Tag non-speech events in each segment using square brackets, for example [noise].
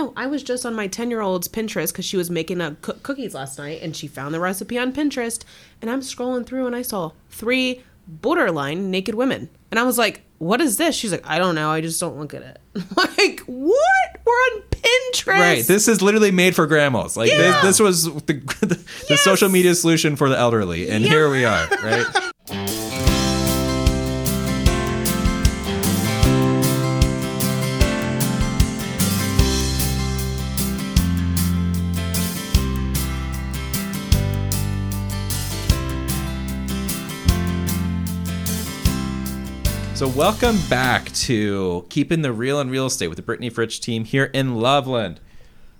know. I was just on my 10 year old's Pinterest because she was making a coo- cookies last night and she found the recipe on Pinterest. And I'm scrolling through and I saw three borderline naked women. And I was like, what is this? She's like, I don't know. I just don't look at it. [laughs] like, what? We're on Pinterest. Right. This is literally made for grandmas. Like Yeah. this, this was the, [laughs] the, the social media solution for the elderly, and here we are. Right. [laughs] So welcome back to keeping the real in real estate with the Brittney Fritch team here in Loveland.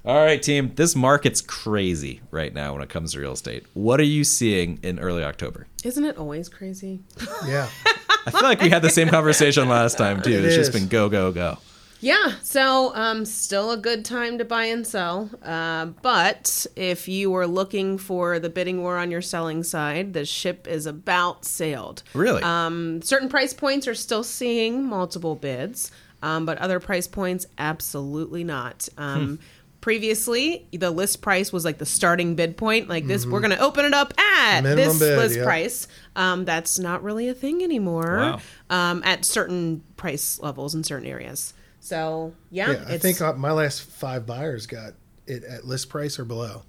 All right, team. This market's crazy right now when it comes to real estate. What are you seeing in early October? Isn't it always crazy? Yeah. [laughs] I feel like we had the same conversation last time too. It it's just been go go go. Yeah, so um, still a good time to buy and sell. Uh, but if you were looking for the bidding war on your selling side, the ship is about sailed. Really? Um, certain price points are still seeing multiple bids, um, but other price points, absolutely not. Um, Previously, the list price was like the starting bid point. Like this, we're going to open it up at Minimum this bid, list yeah. price. Um, that's not really a thing anymore Wow. um, at certain price levels in certain areas. So yeah, Yeah. I think uh, my last five buyers got it at list price or below.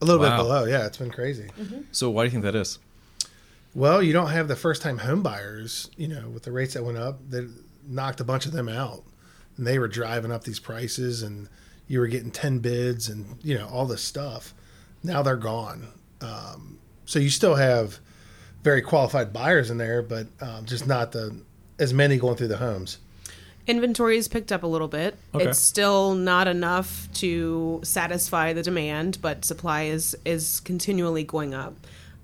A little Wow. bit below. Yeah. It's been crazy. So why do you think that is? Well, you don't have the first time home buyers, you know, with the rates that went up, that knocked a bunch of them out. And they were driving up these prices and you were getting 10 bids and, you know, all this stuff. Now they're gone. Um, so you still have very qualified buyers in there, but um, just not the as many going through the homes. Inventory has picked up a little bit. Okay. It's still not enough to satisfy the demand, but supply is is continually going up.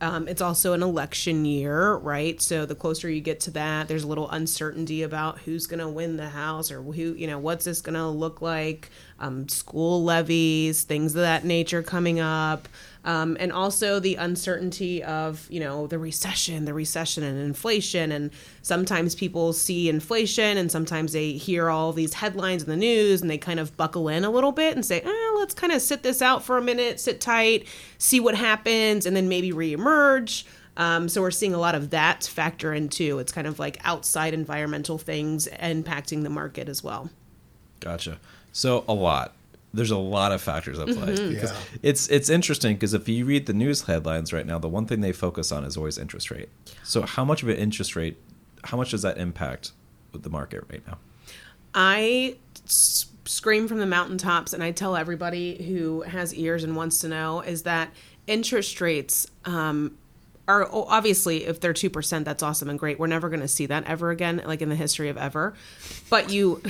Um, it's also an election year, right? So the closer you get to that, there's a little uncertainty about who's going to win the house or who, you know, what's this going to look like. Um, school levies, things of that nature coming up. Um, and also the uncertainty of you know the recession the recession and inflation and sometimes people see inflation and sometimes they hear all these headlines in the news and they kind of buckle in a little bit and say eh, let's kind of sit this out for a minute sit tight see what happens and then maybe reemerge um, so we're seeing a lot of that factor in too it's kind of like outside environmental things impacting the market as well Gotcha. So a lot. There's a lot of factors at play. Mm-hmm. Because Yeah. It's it's interesting because if you read the news headlines right now, the one thing they focus on is always interest rate. So how much of an interest rate? How much does that impact with the market right now? I s- scream from the mountaintops and I tell everybody who has ears and wants to know is that interest rates um, are obviously if they're 2% that's awesome and great we're never going to see that ever again like in the history of ever but you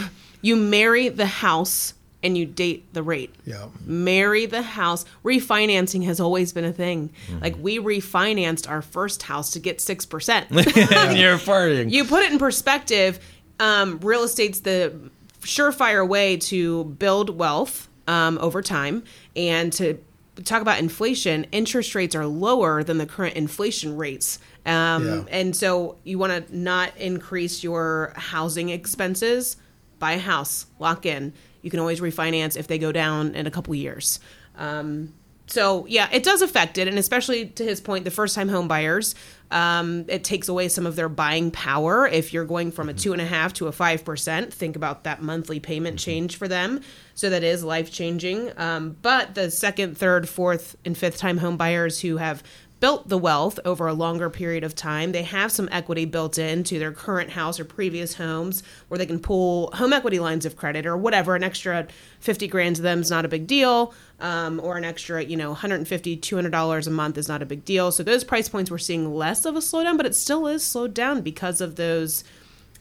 you marry the house and you date the rate. Yeah. marry the house. Refinancing has always been a thing. Like we refinanced our first house to get 6% [laughs] [laughs] you're farting. you put it in perspective um, real estate's the surefire way to build wealth um, over time and to talk about inflation interest rates are lower than the current inflation rates. Um, Yeah. and so you want to not increase your housing expenses. Buy a house lock in you can always refinance if they go down in a couple years um, so yeah, it does affect it, and especially to his point, the first time home buyers, um, it takes away some of their buying power. If you're going from a two and a half to a five percent, think about that monthly payment change for them. So that is life changing. Um, but the second, third, fourth, and fifth time home buyers who have built the wealth over a longer period of time. They have some equity built into their current house or previous homes where they can pull home equity lines of credit or whatever. An extra 50 grand to them is not a big deal. Um, or an extra, you know, 150 $200 a month is not a big deal. So those price points we're seeing less of a slowdown, but it still is slowed down because of those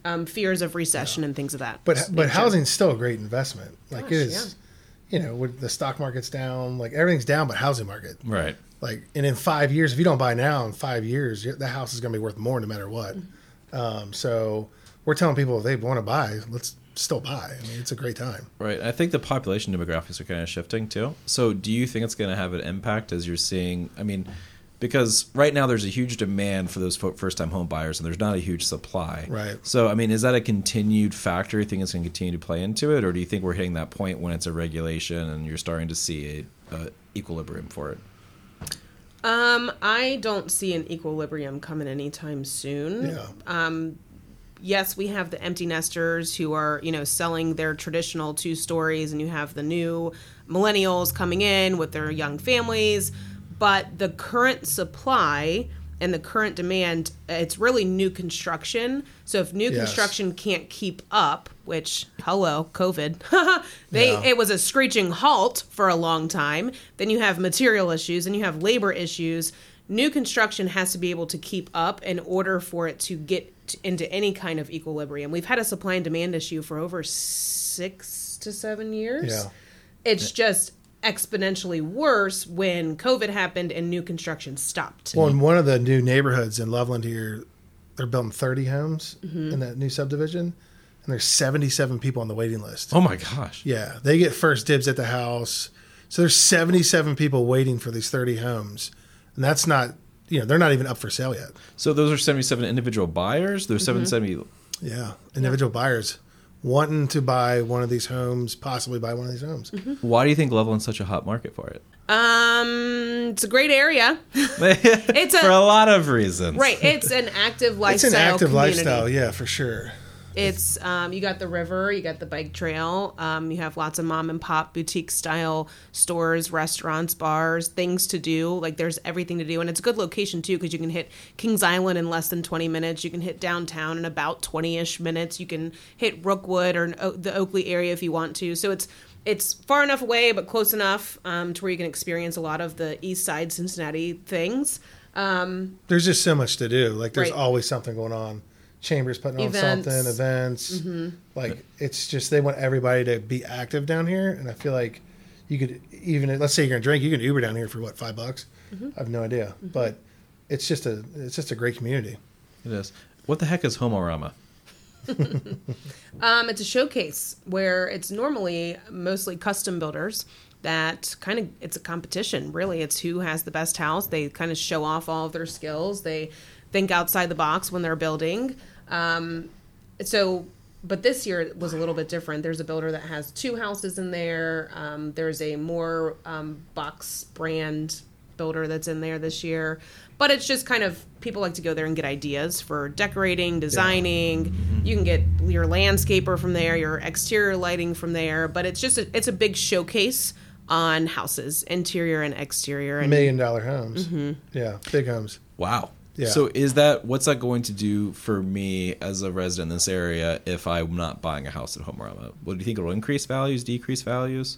um, fears of recession and things of that. But but nature. housing's still a great investment. Like Gosh, it is, you know, with the stock market's down, like everything's down, but housing market. Right. Like, and in five years, if you don't buy now, in five years, the house is going to be worth more no matter what. Um, so we're telling people if they want to buy, let's still buy. I mean, it's a great time. Right. I think the population demographics are kind of shifting too. So, do you think it's going to have an impact as you're seeing? I mean, because right now there's a huge demand for those first time home buyers and there's not a huge supply. Right. So, I mean, is that a continued factor? You think it's going to continue to play into it? Or do you think we're hitting that point when it's a regulation and you're starting to see a, a equilibrium for it? Um, I don't see an equilibrium coming anytime soon. Yeah. Um, yes, we have the empty nesters who are, you know, selling their traditional two stories, and you have the new millennials coming in with their young families. But the current supply and the current demand, it's really new construction. So if new Yes. construction can't keep up, which hello COVID, [laughs] they Yeah. it was a screeching halt for a long time. Then you have material issues, and you have labor issues. New construction has to be able to keep up in order for it to get into any kind of equilibrium. We've had a supply and demand issue for over six to seven years. Yeah. It's just exponentially worse when COVID happened and new construction stopped. Well, in one of the new neighborhoods in Loveland here, they're building 30 homes Mm-hmm. in that new subdivision, and there's 77 people on the waiting list. Oh my gosh. Yeah, they get first dibs at the house. So there's 77 people waiting for these 30 homes, and that's not, you know, they're not even up for sale yet. So those are 77 individual buyers? There's Mm-hmm. 770. Yeah, individual buyers wanting to buy one of these homes, possibly buy one of these homes. Mm-hmm. Why do you think Loveland's such a hot market for it? Um, it's a great area. [laughs] It's a for a lot of reasons. right. It's an active lifestyle. It's an active community. lifestyle, yeah, for sure. It's um, you got the river, you got the bike trail, um, you have lots of mom and pop boutique style stores, restaurants, bars, things to do. Like there's everything to do, and it's a good location too because you can hit Kings Island in less than 20 minutes. You can hit downtown in about 20 ish minutes. You can hit Brookwood or O- the Oakley area if you want to. So it's it's far enough away but close enough um, to where you can experience a lot of the East Side Cincinnati things. Um, There's just so much to do. Like there's Right. always something going on. Chambers putting on Events. something, events. Mm-hmm. Like it's just they want everybody to be active down here, and I feel like you could even let's say you're gonna drink, you can Uber down here for what five bucks. Mm-hmm. I have no idea, but it's just a it's just a great community. It is. What the heck is Homerama? [laughs] Um, it's a showcase where it's normally mostly custom builders that kind of it's a competition really it's who has the best house they kind of show off all of their skills they think outside the box when they're building um, so but this year was a little bit different. There's a builder that has two houses in there. Um, there's a more um, box brand builder that's in there this year. But it's just kind of people like to go there and get ideas for decorating designing. You can get your landscaper from there your exterior lighting from there but it's just a, it's a big showcase on houses interior and exterior and Million dollar homes, Mm-hmm. yeah, big homes. Wow. Yeah. So is that what's that going to do for me as a resident in this area if I'm not buying a house at Homerama? What do you think it'll increase values, decrease values?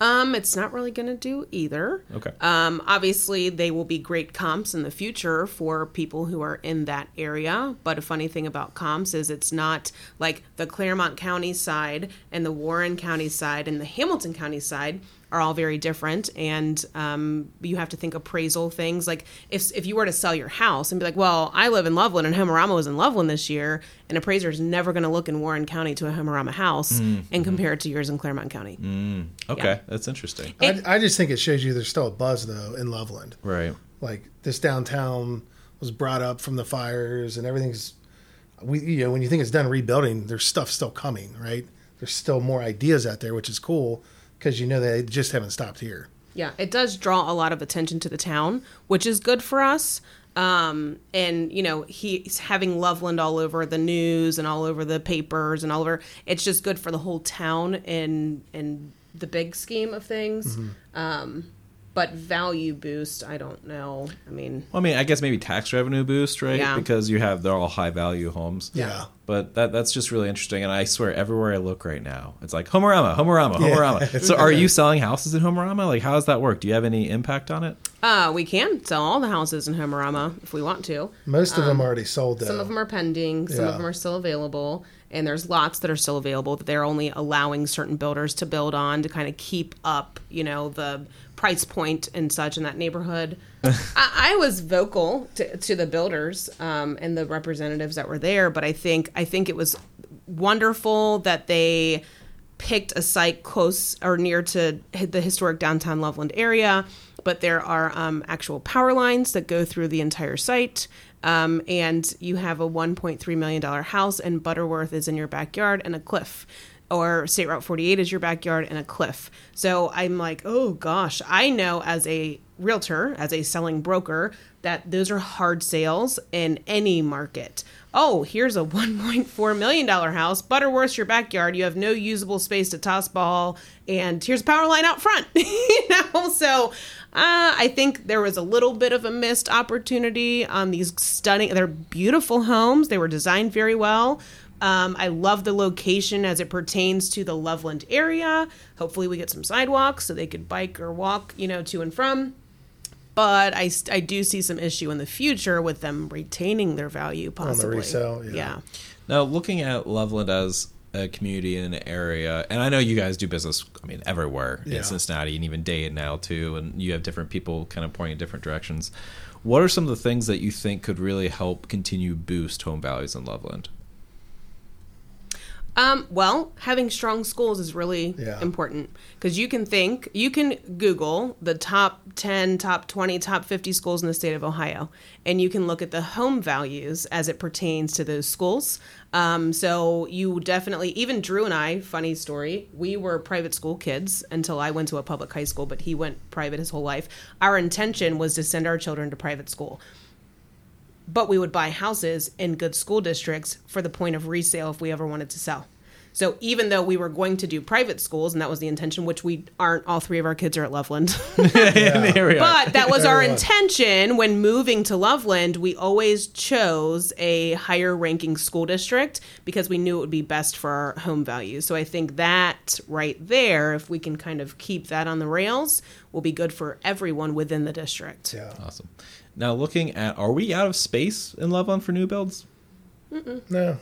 um it's not really going to do either Okay. Um, obviously, they will be great comps in the future for people who are in that area. But a funny thing about comps is it's not like the Clermont County side and the Warren County side and the Hamilton County side are all very different. And um, you have to think appraisal things. Like if, if you were to sell your house and be like, well, I live in Loveland and Homerama was in Loveland this year, an appraiser is never going to look in Warren County to a Homerama house mm, and mm-hmm. compare it to yours in Clermont County. Mm, okay, Yeah. that's interesting. It- I, I just think it shows you there's still a buzz though in Loveland. Right. Like this downtown was brought up from the fires and everything's we you know when you think it's done rebuilding, there's stuff still coming, right? There's still more ideas out there, which is cool because you know they just haven't stopped here. Yeah, it does draw a lot of attention to the town, which is good for us. Um, and you know, he's having Loveland all over the news and all over the papers and all over. It's just good for the whole town in in the big scheme of things. Um, but value boost, I don't know. I mean, Well, I mean, I guess maybe tax revenue boost, right? Yeah. Because you have they're all high value homes. Yeah. But that that's just really interesting, and I swear everywhere I look right now, it's like Homerama, Homerama, Yeah. Homerama. [laughs] So, are you selling houses in Homerama? Like, how does that work? Do you have any impact on it? uh, we can sell all the houses in Homerama if we want to. Most of them already sold though. Um, Some of them are pending. Some Yeah. of them are still available. And there's lots that are still available that they're only allowing certain builders to build on to kind of keep up, you know, the price point and such in that neighborhood. [laughs] I, I was vocal to, to the builders um, and the representatives that were there, but I think I think it was wonderful that they picked a site close or near to the historic downtown Loveland area but there are um, actual power lines that go through the entire site. Um, and you have a $1.3 million house, and Butterworth is in your backyard and a cliff. Or State Route 48 is your backyard and a cliff. So I'm like, oh gosh, I know as a realtor, as a selling broker, that those are hard sales in any market. Oh, here's a [laughs] $1.4 million house, Butterworth's your backyard. You have no usable space to toss ball, and here's a power line out front. [laughs] you know, so uh, I think there was a little bit of a missed opportunity on these stunning, they're beautiful homes. They were designed very well. Um, I love the location as it pertains to the Loveland area. Hopefully, we get some sidewalks so they could bike or walk, you know, to and from. But I, I do see some issue in the future with them retaining their value, possibly. On the resale, yeah. yeah. Now, looking at Loveland as a community in an area, and I know you guys do business, I mean, everywhere Yeah. in Cincinnati and even Dayton now, too, and you have different people kind of pointing in different directions. What are some of the things that you think could really help continue boost home values in Loveland? Um, well, having strong schools is really Yeah. important because you can think, you can Google the top 10, top 20, top 50 schools in the state of Ohio, and you can look at the home values as it pertains to those schools. Um, so you definitely, even Drew and I, funny story, we were private school kids until I went to a public high school, but he went private his whole life. Our intention was to send our children to private school but we would buy houses in good school districts for the point of resale if we ever wanted to sell. So even though we were going to do private schools, and that was the intention, which we aren't, all three of our kids are at Loveland. [laughs] [laughs] yeah. [laughs] But that was our intention when moving to Loveland. We always chose a higher ranking school district because we knew it would be best for our home value. So I think that right there, if we can kind of keep that on the rails, will be good for everyone within the district. Yeah. Awesome. Now, looking at, are we out of space in Loveland for new builds? No.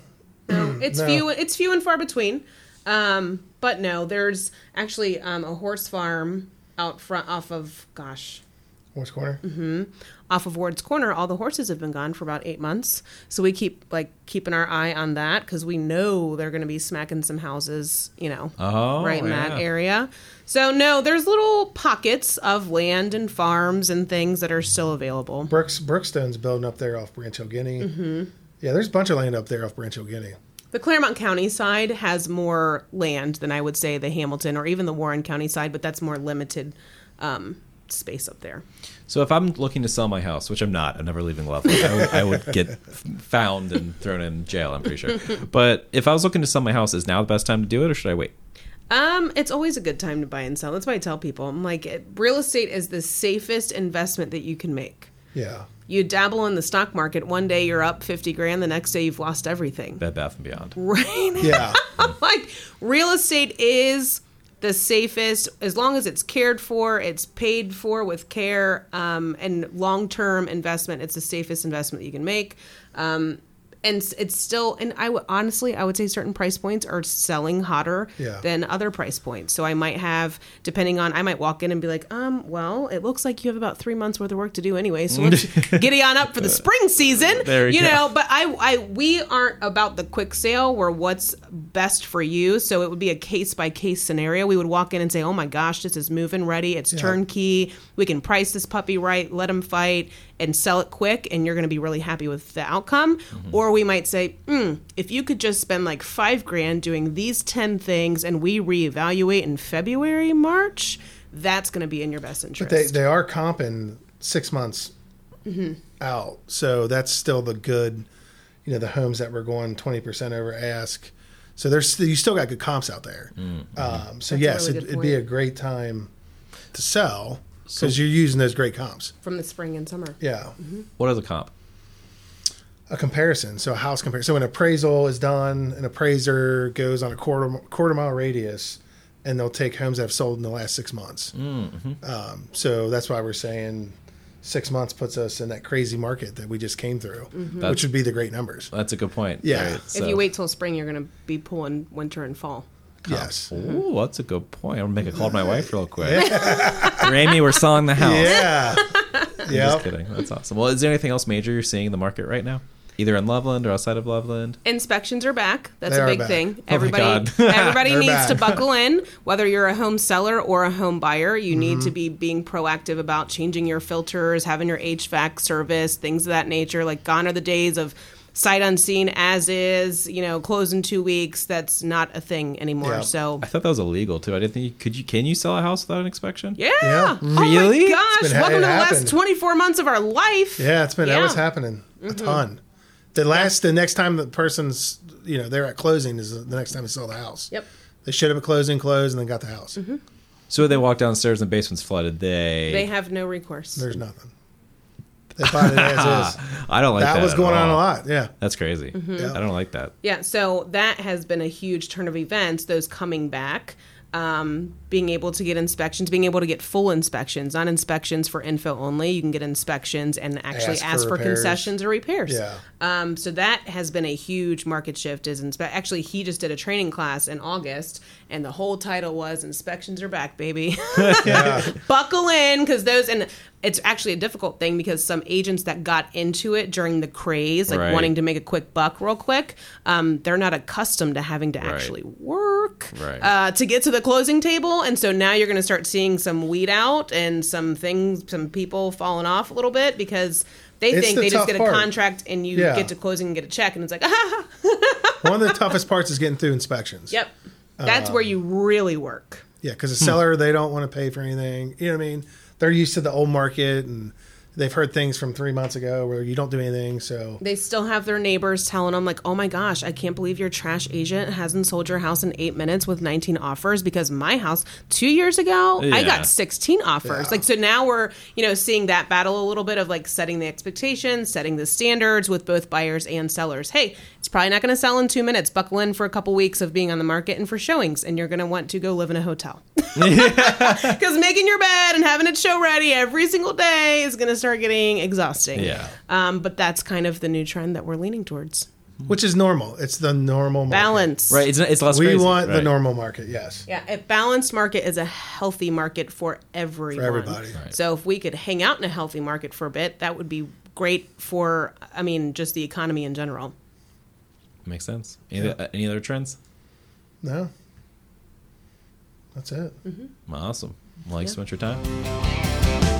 No, [clears throat] it's No. few. It's few and far between. Um, but no, there's actually um, a horse farm out front off of gosh, Horse Corner. Mm-hmm. off of Ward's Corner. All the horses have been gone for about eight months, so we keep like keeping our eye on that because we know they're going to be smacking some houses, you know, Oh, right in yeah. that area. So no, there's little pockets of land and farms and things that are still available. Brooks Brookstone's building up there off Branch Guinea. Mm-hmm. Yeah, there's a bunch of land up there off Branch Guinea. The Clermont County side has more land than I would say the Hamilton or even the Warren County side, but that's more limited um, space up there. So if I'm looking to sell my house, which I'm not, I'm never leaving Loveland. I would, I would get found and thrown in jail. I'm pretty sure. [laughs] But if I was looking to sell my house, is now the best time to do it, or should I wait? Um, it's always a good time to buy and sell. That's why I tell people, I'm like, it- real estate is the safest investment that you can make. Yeah. You dabble in the stock market, one day you're up 50 grand, the next day you've lost everything. Bed Bath and Beyond. Right? Yeah. [laughs] like real estate is the safest as long as it's cared for it's paid for with care um, and long-term investment it's the safest investment you can make. Um, and it's still and i honestly i would say certain price points are selling hotter Yeah. than other price points. So i might have depending on i might walk in and be like um well it looks like you have about three months worth of work to do anyway so let's [laughs] giddy on up for the spring season There you go. know? But I, I we aren't about the quick sale where what's best for you. So it would be a case by case scenario. We would walk in and say oh my gosh this is moving ready it's turnkey we can price this puppy right let him fight and sell it quick and you're going to be really happy with the outcome. Or we might say mm, if you could just spend like five grand doing these 10 things and we reevaluate in february march that's going to be in your best interest But They they are comping six months out, so that's still the good. You know, the homes that were going twenty percent over ask. So there's you still got good comps out there. Um, so That's yes, really it, it'd be a great time to sell because you're using those great comps. from the spring and summer Yeah. What are the comp? A comparison. So a house comparison. So an appraisal is done, an appraiser goes on a quarter quarter mile radius, and they'll take homes that have sold in the last six months. Mm, mm-hmm. Um, so that's why we're saying six months puts us in that crazy market that we just came through, mm-hmm. which would be the great numbers. That's a good point. Yeah. Right, if you wait till spring you're going to be pulling winter and fall Yes. Ooh, that's a good point. I'm gonna make a call to my wife real quick. [laughs] Amy, we're selling the house. Yeah. [laughs] I'm yeah. Just kidding. That's awesome. Well, is there anything else major you're seeing in the market right now? Either in Loveland or outside of Loveland? Inspections are back. That's They a big back. thing. Everybody, God. [laughs] everybody They're needs to buckle in. Whether you're a home seller or a home buyer, you need Mm-hmm. to be being proactive about changing your filters, having your HVAC service, things of that nature. Like gone are the days of sight unseen as is. You know, close in two weeks. That's not a thing anymore. Yeah. So. I thought that was illegal too. I didn't think you, could you can you sell a house without an inspection? Yeah. Yeah. Oh Really? my gosh. Been ha- Welcome it to the last 24 months of our life. Yeah, it's been yeah. that was Yeah. happening a ton. The last, the next time the person's, you know, they're at closing is the next time they sell the house. Yep. They should have a closing, closed, and then got the house. Mm-hmm. So they walk downstairs and the basement's flooded. They, They have no recourse. There's nothing. They bought it as is. [laughs] I don't like that. that was at going on a lot. Yeah. That's crazy. Mm-hmm. Yeah. I don't like that. Yeah, so that has been a huge turn of events, those coming back, um, being able to get inspections, being able to get full inspections, not inspections for info only. You can get inspections and actually Ask ask, for for, concessions or repairs. Yeah. Um, so that has been a huge market shift. Is inspe- actually he just did a training class in August, and the whole title was "Inspections are back, baby." [laughs] [laughs] Buckle in because those and it's actually a difficult thing because some agents that got into it during the craze like Right. wanting to make a quick buck real quick um, they're not accustomed to having to actually work Right. uh, to get to the closing table and so now you're going to start seeing some weed out and some things some people falling off a little bit because they It's think the they just tough get a part. contract and you Yeah. get to closing and get a check and it's like ah, [laughs] One of the toughest parts is getting through inspections. yep that's where you really work Yeah, because the seller they don't want to pay for anything. You know what I mean? They're used to the old market and they've heard things from three months ago where you don't do anything. So They still have their neighbors telling them, like, oh my gosh, I can't believe your trash agent hasn't sold your house in eight minutes with 19 offers because my house two years ago, I got 16 offers. Yeah. Like, so now we're, you know, seeing that battle a little bit of like setting the expectations, setting the standards with both buyers and sellers. Hey, it's probably not going to sell in two minutes. Buckle in for a couple weeks of being on the market and for showings, and you're going to want to go live in a hotel. [laughs] Because making your bed and having it show ready every single day is going to start getting exhausting. Yeah. Um, but that's kind of the new trend that we're leaning towards. which is normal. It's the normal market. Balance. Right. It's it's less. We crazy. want the normal market. Yes. Yeah, a balanced market is a healthy market for everyone. For everybody. Right. So if we could hang out in a healthy market for a bit, that would be great for, I mean, just the economy in general. Makes sense. Any, uh, any other trends? No. That's it. Awesome. Well, thanks Yeah. so much for your time.